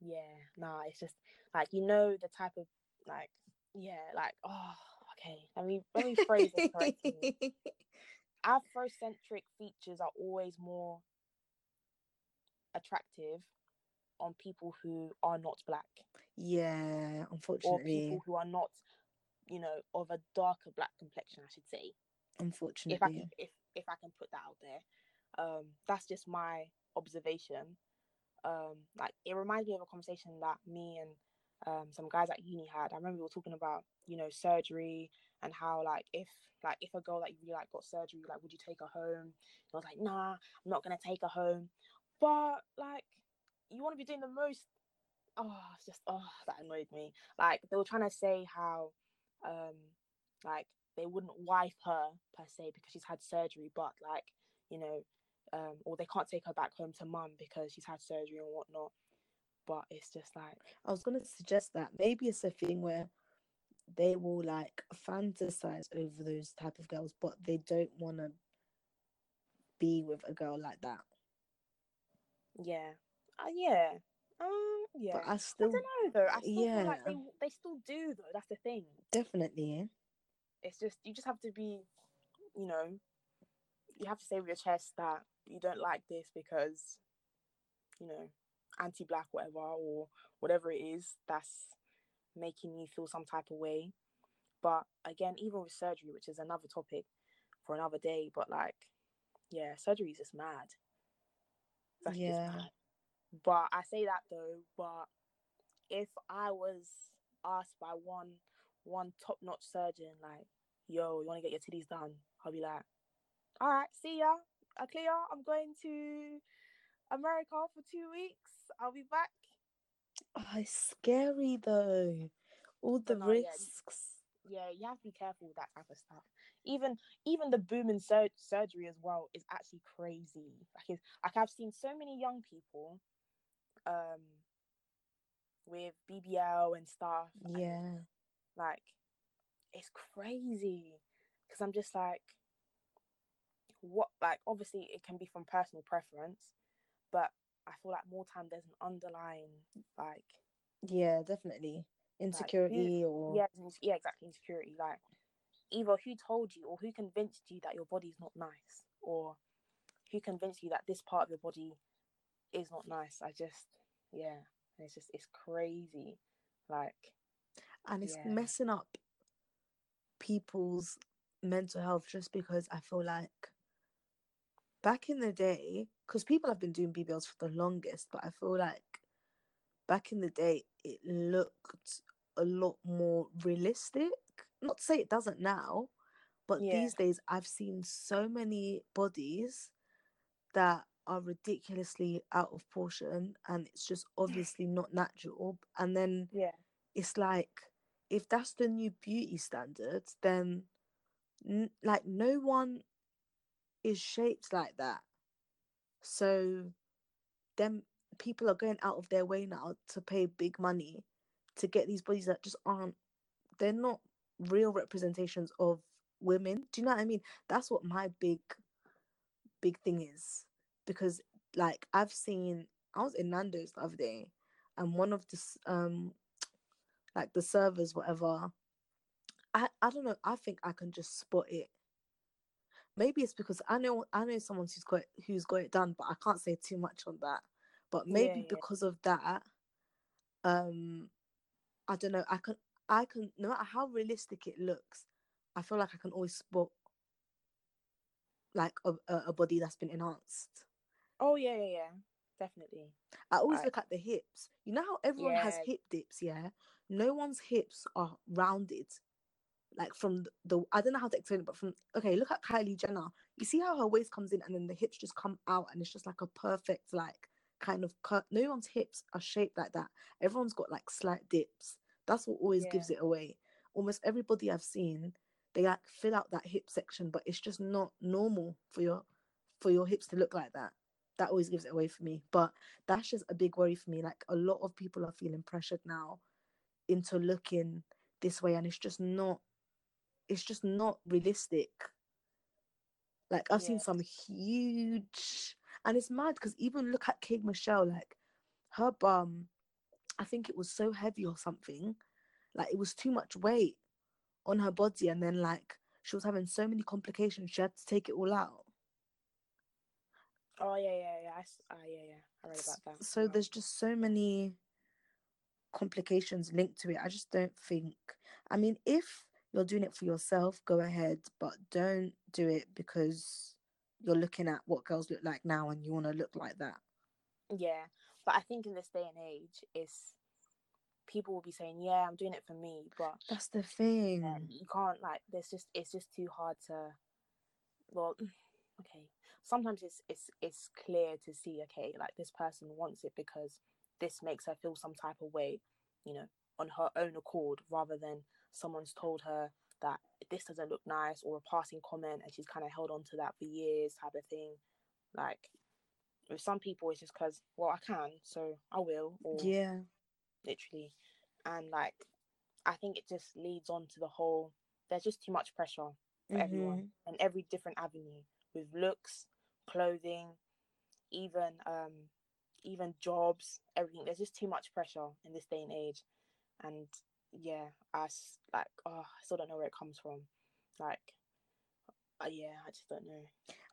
yeah, nah, it's just like you know the type of like yeah, like oh okay. Let me let me phrase it correctly. Afrocentric features are always more attractive on people who are not black yeah, unfortunately. or unfortunately. people who are not, you know, of a darker black complexion, I should say. if I Unfortunately. can, if if I can put that out there. Um, that's just my observation. Um, like it reminds me of a conversation that me and um, some guys at uni had. I remember we were talking about you know surgery and how like if like if a girl that you really like got surgery, like would you take her home? And I was like, nah, I'm not gonna take her home. But like you want to be doing the most. Oh, it's just oh that annoyed me. Like they were trying to say how um like they wouldn't wife her per se because she's had surgery, but like you know, um, or they can't take her back home to mum because she's had surgery and whatnot. But it's just like, I was gonna suggest that maybe it's a thing where they will like fantasize over those type of girls, but they don't want to be with a girl like that. Yeah, uh, yeah, um, yeah. But I I still don't know though. I still feel like yeah. they they still do though. That's the thing. definitely. It's just you just have to be, you know, you have to say with your chest that you don't like this because, you know, anti-black whatever or whatever it is that's making you feel some type of way. But again, even with surgery, which is another topic for another day, but like, yeah, surgery is just mad. That's Yeah. But I say that though, but if I was asked by one one top notch surgeon, like, yo, you want to get your titties done? I'll be like, all right, see ya. Uh, clear. I'm going to America for two weeks. I'll be back. Oh, it's scary though. All the no, yeah, risks. Yeah, you have to be careful with that type of stuff. Even even the boom in sur- surgery as well is actually crazy. Like, it's, like I've seen so many young people, um, with BBL and stuff. and Yeah. like it's crazy because i'm just like what like obviously it can be from personal preference but i feel like more time there's an underlying like Yeah, definitely. Insecurity or yeah yeah exactly insecurity like either who told you or who convinced you that your body's not nice or who convinced you that this part of your body is not nice i just yeah it's just it's crazy like and it's Yeah. messing up people's mental health just because I feel like back in the day, because people have been doing BBLs for the longest, but I feel like back in the day it looked a lot more realistic. Not to say it doesn't now, but Yeah. these days I've seen so many bodies that are ridiculously out of portion and it's just obviously not natural. And then yeah it's like if that's the new beauty standards then n- like no one is shaped like that so then people are going out of their way now to pay big money to get these bodies that just aren't they're not real representations of women. Do you know what i mean? That's what my big big thing is because like i've seen i was in nando's the other day and one of the um like the servers whatever i i don't know i think i can just spot it. Maybe it's because i know i know someone who's got who's got it done but i can't say too much on that. But maybe yeah. because of that um i don't know i can i can no matter how realistic it looks i feel like i can always spot like a, a, body that's been enhanced Oh yeah, yeah, yeah, definitely. I always look at the hips. You know how everyone has hip dips, yeah? No one's hips are rounded. like from the I don't know how to explain it, but from okay, look at Kylie Jenner. You see how her waist comes in and then the hips just come out and it's just like a perfect like kind of cut. No one's hips are shaped like that. Everyone's got like slight dips. That's what always Yeah. gives it away. Almost everybody I've seen, they like fill out that hip section, but it's just not normal for your for your hips to look like that. That always gives it away for me. But that's just a big worry for me. Like a lot of people are feeling pressured now into looking this way, and it's just not. It's just not realistic. Like I've seen some huge, and it's mad because even look at K. Michelle, like her bum, I think it was so heavy or something, like it was too much weight on her body, and then like she was having so many complications, she had to take it all out. Oh yeah, yeah, yeah. I, uh, yeah, yeah. I read about that. So Wow. there's just so many complications linked to it. I just don't think. I mean, if you're doing it for yourself, go ahead, but don't do it because you're looking at what girls look like now and you want to look like that. Yeah, but I think in this day and age, it's people will be saying, "Yeah, I'm doing it for me," but That's the thing. yeah, you can't like. There's just it's just too hard to. Well, okay. Sometimes it's it's it's clear to see. Okay, like this person wants it because this makes her feel some type of way, you know, on her own accord, rather than someone's told her that this doesn't look nice or a passing comment, and she's kind of held on to that for years, type of thing. Like with some people, it's just because well, I can, so I will, or Yeah. literally and like i think it just leads on to the whole there's just too much pressure for everyone Mhm. and every different avenue with looks clothing even um even jobs everything there's just too much pressure in this day and age and yeah i like oh i still don't know where it comes from like uh, yeah i just don't know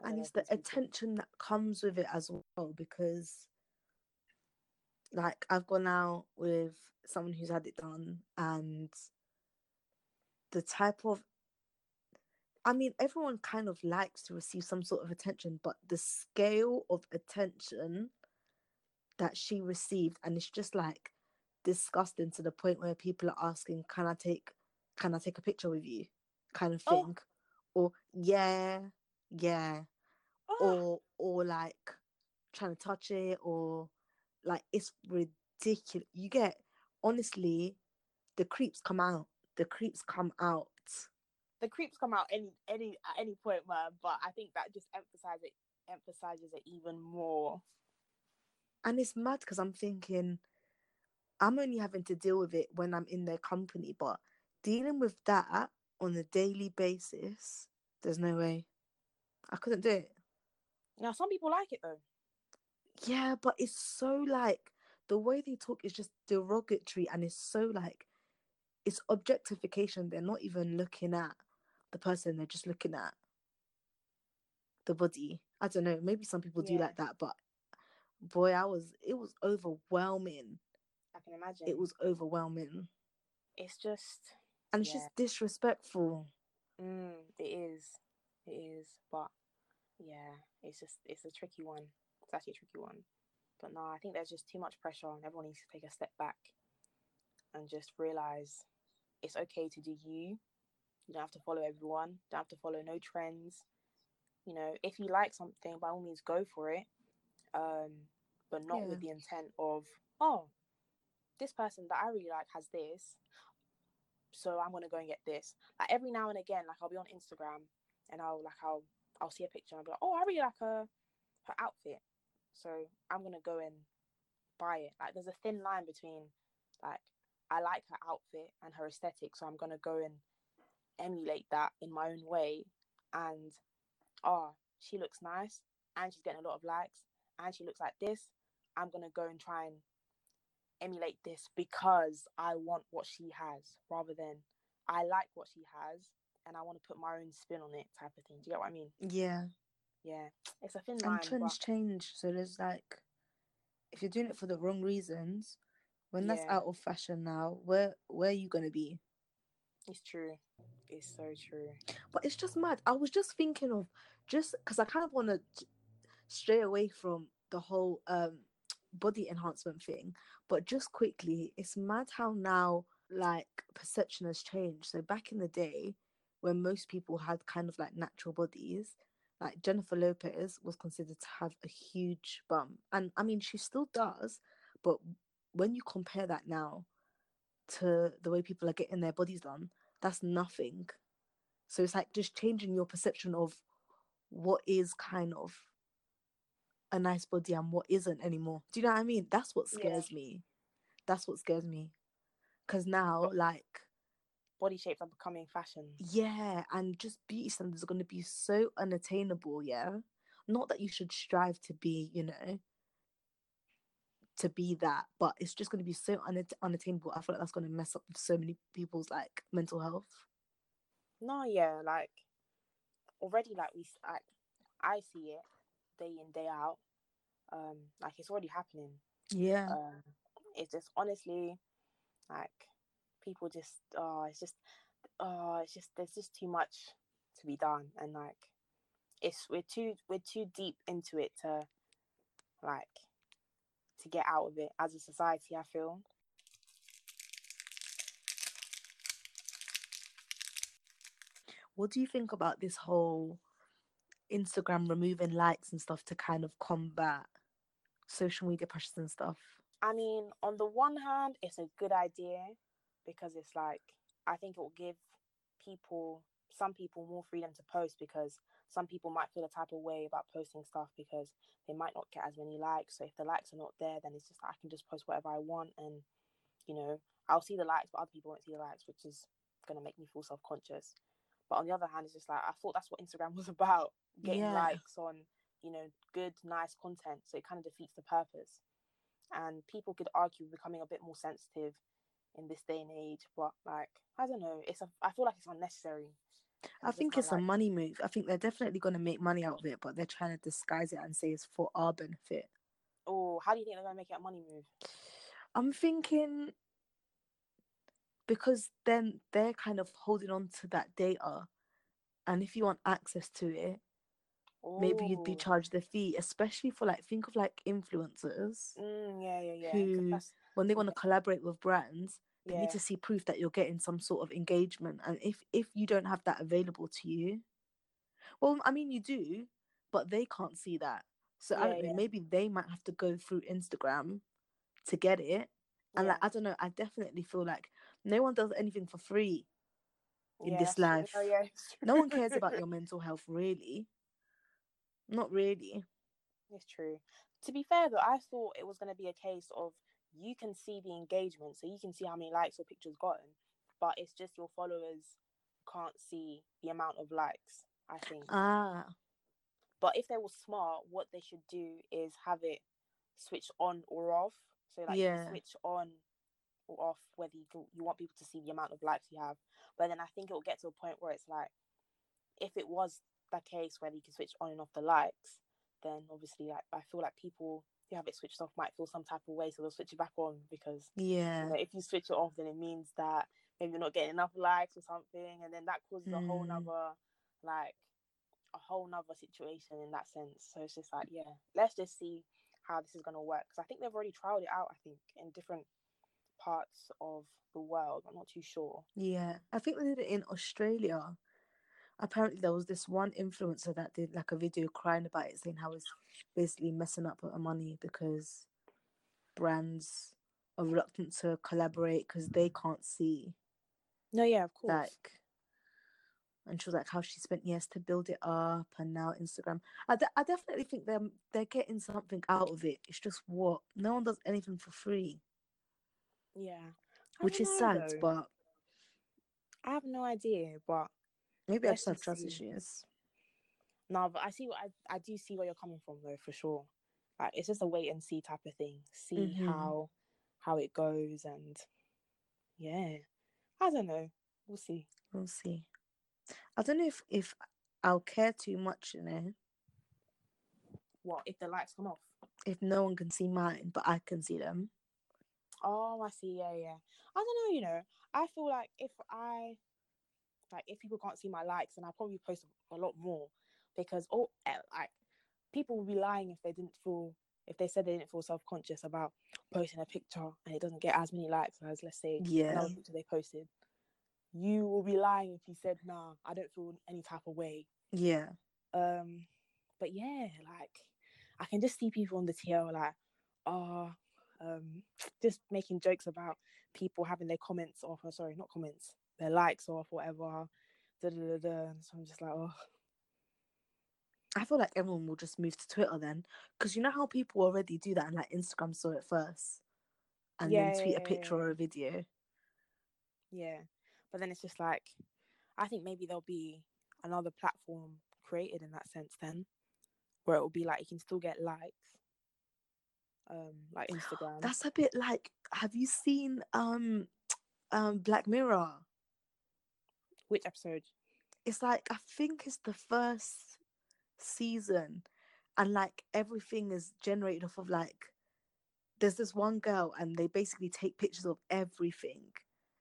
I don't And know it's the attention that comes with it as well because like I've gone out with someone who's had it done and the type of I mean everyone kind of likes to receive some sort of attention but the scale of attention that she received and it's just like disgusting to the point where people are asking can I take can I take a picture with you kind of Oh. Or yeah yeah Oh, or or like trying to touch it or like it's ridiculous you get honestly the creeps come out the creeps come out. The creeps come out any any at any point man but i think that just emphasizes it emphasizes it even more. And it's mad because i'm thinking i'm only having to deal with it when i'm in their company but dealing with that on a daily basis there's no way i couldn't do it now some people like it though Yeah, but it's so like the way they talk is just derogatory and it's so like it's objectification. They're not even looking at the person, they're just looking at the body. I don't know, maybe some people do like that, but boy, I was it was overwhelming. i can imagine It was overwhelming. it's just And it's Yeah. just disrespectful. mm, it is. It is but yeah it's just it's a tricky one. It's actually a tricky one. But no i think there's just too much pressure and everyone needs to take a step back and just realize it's okay to do you. You don't have to follow everyone. Don't have to follow no trends. You know if you like something by all means go for it. Um but not with the intent of oh this person that i really like has this so i'm gonna go and get this. Like every now and again like i'll be on instagram and i'll like i'll i'll see a picture and i'll be like oh i really like her her outfit. So i'm gonna go and buy it. Like there's a thin line between like i like her outfit and her aesthetic so i'm gonna go and emulate that in my own way. And oh she looks nice and she's getting a lot of likes and she looks like this. I'm gonna go and try and emulate this because i want what she has rather than i like what she has and i want to put my own spin on it type of thing do you get what i mean Yeah. yeah it's a thin line And trends but change. So there's like if you're doing it for the wrong reasons, when that's Yeah. out of fashion now, where where are you gonna be? it's true it's so true But it's just mad. I was just thinking of just because I kind of want to stray away from the whole um body enhancement thing, but just quickly, it's mad how now like perception has changed. So back in the day, when most people had kind of like natural bodies, like Jennifer Lopez was considered to have a huge bum, and I mean she still does, but when you compare that now to the way people are getting their bodies done, that's nothing. So it's like just changing your perception of what is kind of a nice body and what isn't anymore. Do you know what I mean? That's what scares yeah. me. That's what scares me. Cause now, like, body shapes are becoming fashion. Yeah, and just beauty standards are going to be so unattainable. Yeah, not that you should strive to be, you know, to be that, but it's just going to be so unat- unattainable. I feel like that's going to mess up with so many people's like mental health. No, yeah, like already, like we, like I see it day in day out. Um, like it's already happening. Yeah. Um, it's just honestly, like people just, oh, it's just, oh, it's just there's just too much to be done, and like it's we're too we're too deep into it to like to get out of it as a society. I feel. What do you think about this whole Instagram removing likes and stuff to kind of combat social media pressures and stuff? I mean, on the one hand, it's a good idea because it's like I think it will give people some people more freedom to post because some people might feel a type of way about posting stuff because they might not get as many likes. So if the likes are not there, then it's just like I can just post whatever I want and you know, I'll see the likes but other people won't see the likes, which is gonna make me feel self conscious. But on the other hand, it's just like I thought that's what Instagram was about, getting yeah. likes on, you know, good, nice content. So it kind of defeats the purpose. And people could argue becoming a bit more sensitive in this day and age, but like I don't know, it's a I feel like it's unnecessary. I think it's like... a money move. I think they're definitely going to make money out of it, but they're trying to disguise it and say it's for our benefit. Oh, how do you think they're going to make it a money move? I'm thinking because then they're kind of holding on to that data and if you want access to it Ooh. maybe you'd be charged the fee especially for like think of like influencers mm, yeah yeah yeah who when they want to collaborate with brands they yeah. need to see proof that you're getting some sort of engagement and if if you don't have that available to you well i mean you do but they can't see that so yeah, i don't know yeah. maybe they might have to go through instagram to get it and like i don't know i definitely feel like no one does anything for free in this life. Oh, yeah, no one cares about your mental health, really. Not really. It's true. To be fair, though, I thought it was going to be a case of you can see the engagement, so you can see how many likes your picture's gotten, but it's just your followers can't see the amount of likes. I think. Ah. But if they were smart, what they should do is have it switched on or off. So like yeah. switch on off whether you can, you want people to see the amount of likes you have. But then I think it will get to a point where it's like, if it was the case where you can switch on and off the likes, then obviously like I feel like people who have it switched off might feel some type of way, so they'll switch it back on because yeah, you know, if you switch it off, then it means that maybe you're not getting enough likes or something, and then that causes mm. a whole mm. nother like a whole nother situation in that sense. So it's just like yeah, let's just see how this is gonna work because I think they've already trialed it out. I think in different parts of the world. I'm not too sure. Yeah, I think they did it in Australia. Apparently, there was this one influencer that did like a video crying about it, saying how it's basically messing up her money because brands are reluctant to collaborate because they can't see. No, yeah, of course. Like, and she was like how she spent years to build it up, and now Instagram. I, de- I definitely think they're they're getting something out of it. It's just what no one does anything for free. Yeah. Which is know, sad, though. but I have no idea, but maybe I just have trust issues. No, but I see what I, I do see where you're coming from though, for sure. Like it's just a wait and see type of thing. See mm-hmm. how how it goes and yeah. I don't know. We'll see. We'll see. I don't know if if I'll care too much, you know. What if the lights come off? If no one can see mine, but I can see them. Oh, I see. Yeah, yeah. I don't know. You know, I feel like if I like if people can't see my likes, then I probably post a lot more because oh, eh, like people would be lying if they didn't feel if they said they didn't feel self conscious about posting a picture and it doesn't get as many likes as let's say Yeah. another picture they posted, you will be lying if you said, "Nah, I don't feel any type of way." Yeah. Um, but yeah, like I can just see people on the TL like, oh, um, just making jokes about people having their comments off. Or sorry, not comments, their likes off, whatever. Da, da, da, da. So I'm just like, oh, I feel like everyone will just move to Twitter then, because you know how people already do that, and like Instagram saw it first, and Yeah, then tweet yeah, a picture yeah, or a video. yeah. But then it's just like, I think maybe there'll be another platform created in that sense then, where it will be like you can still get likes, um, like Instagram. That's a bit like, have you seen um, um, Black Mirror? Which episode? It's like I think it's the first season, and like everything is generated off of like. There's this one girl, and they basically take pictures of everything,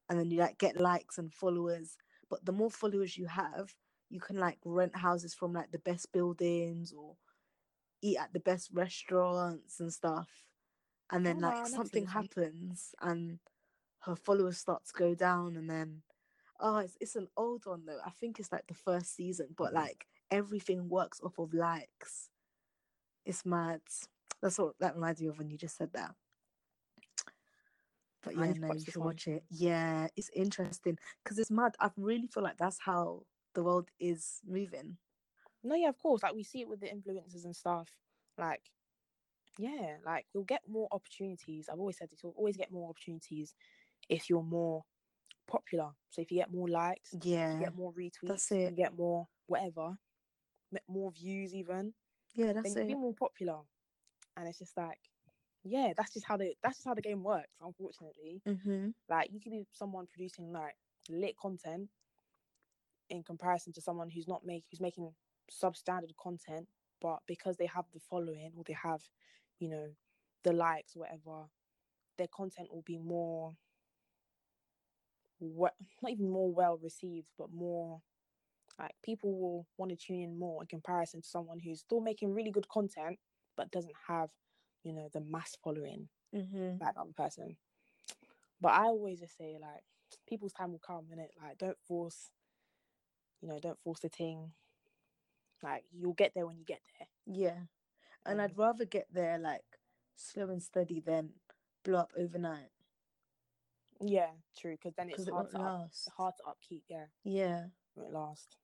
and then you like get likes and followers. But the more followers you have, you can like rent houses from like the best buildings or eat at the best restaurants and stuff. And then Oh, like seen something happens and her followers start to go down and then oh it's, it's an old one though. I think it's like the first season, but like everything works off of likes. It's mad. That's what that reminds me of when you just said that. But yeah, to no, you should one. watch it. Yeah, it's interesting because it's mad. I really feel like that's how the world is moving. No, yeah, of course. Like we see it with the influencers and stuff. Like, yeah, like you'll get more opportunities. I've always said this. You'll always get more opportunities if you're more popular. So if you get more likes, you Yeah, get more retweets, that's you it. get more whatever, more views even. yeah, that's then you'll be more popular. And it's just like, yeah, that's just how the that's just how the game works. Unfortunately, Mm-hmm. like you could be someone producing like lit content in comparison to someone who's not make who's making substandard content but because they have the following or they have you know the likes whatever their content will be more what not even more well received but more like people will want to tune in more in comparison to someone who's still making really good content but doesn't have you know the mass following Mm-hmm. that other person. But I always just say like people's time will come and it like don't force you know, don't force the thing. Like you'll get there when you get there. Yeah. And I'd rather get there like slow and steady than blow up overnight Yeah, true. Because then it's it hard won't to up, hard to upkeep. Yeah, Yeah. it last.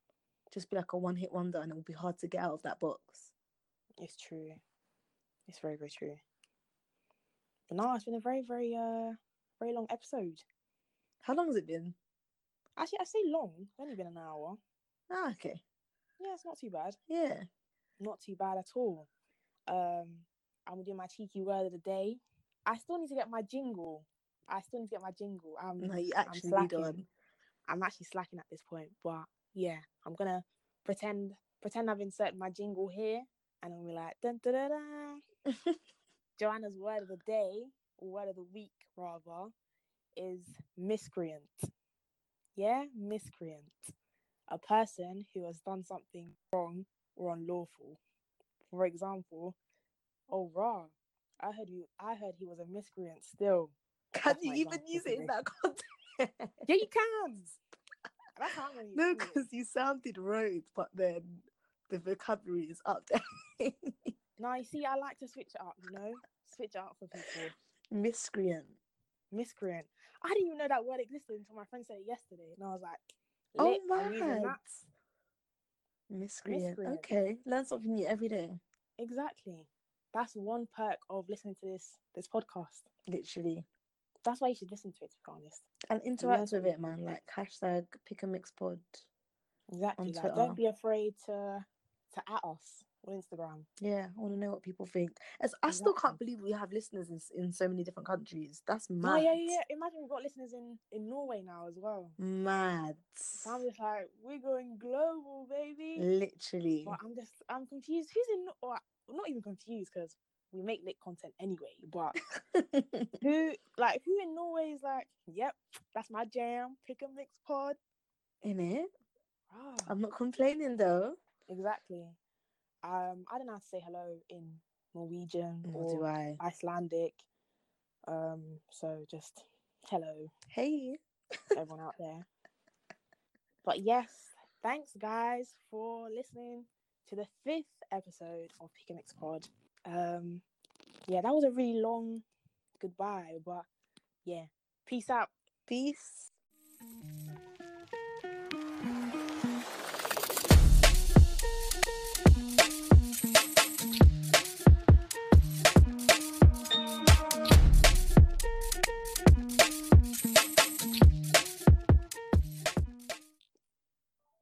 Just be like a one hit wonder and it'll be hard to get out of that box. It's true. It's very very true. But no, it's been a very very uh very long episode. How long has it been? Actually, I say long. It's only been an hour. Ah, okay. Yeah, it's not too bad. Yeah. not too bad at all. Um, I'm gonna do my cheeky word of the day. I still need to get my jingle. I still need to get my jingle. Um, No, you I'm actually need slacking. I'm actually slacking at this point, but yeah, I'm gonna pretend pretend I've inserted my jingle here, and I'm be like dun dun dun. dun. Joanna's word of the day, or word of the week rather, is miscreant. Yeah, miscreant. A person who has done something wrong or unlawful. For example, oh rah, I heard you I heard he was a miscreant still. Can That's you even use it in that context? Yeah, you can. That's how I'm gonna no, because you sounded rude, but then the vocabulary is up there. No, you see, I like to switch it up, you know? Switch it up for people. Miscreant. Miscreant. I didn't even know that word existed until my friend said it yesterday. And I was like, Oh, lit, I'm using mad. Miscreant. Miscreant. Okay, learn something new every day. Exactly. That's one perk of listening to this this podcast. Literally. That's why you should listen to it, to be honest. And interact with it, man. Like hashtag pick a mix pod. Exactly. Like, don't be afraid to to at us on Instagram. Yeah, I want to know what people think. As I still can't believe we have listeners in, in so many different countries. That's mad. Yeah, yeah, yeah. Imagine we've got listeners in in Norway now as well. Mad. So I'm just like, we're going global, baby. Literally. But I'm just, I'm confused. Who's in, or not even confused because we make lit content anyway. But who, like, who in Norway is like, yep, that's my jam. Pick a mix pod. in it. Ah, I'm not complaining though. exactly. Um, I don't know how to say hello in Norwegian Nor do or I. Icelandic. Um, so just hello, Hey. everyone out there. But yes, thanks guys for listening to the fifth episode of Pick a Mix Pod. Um, yeah, that was a really long goodbye, but yeah, peace out. Peace.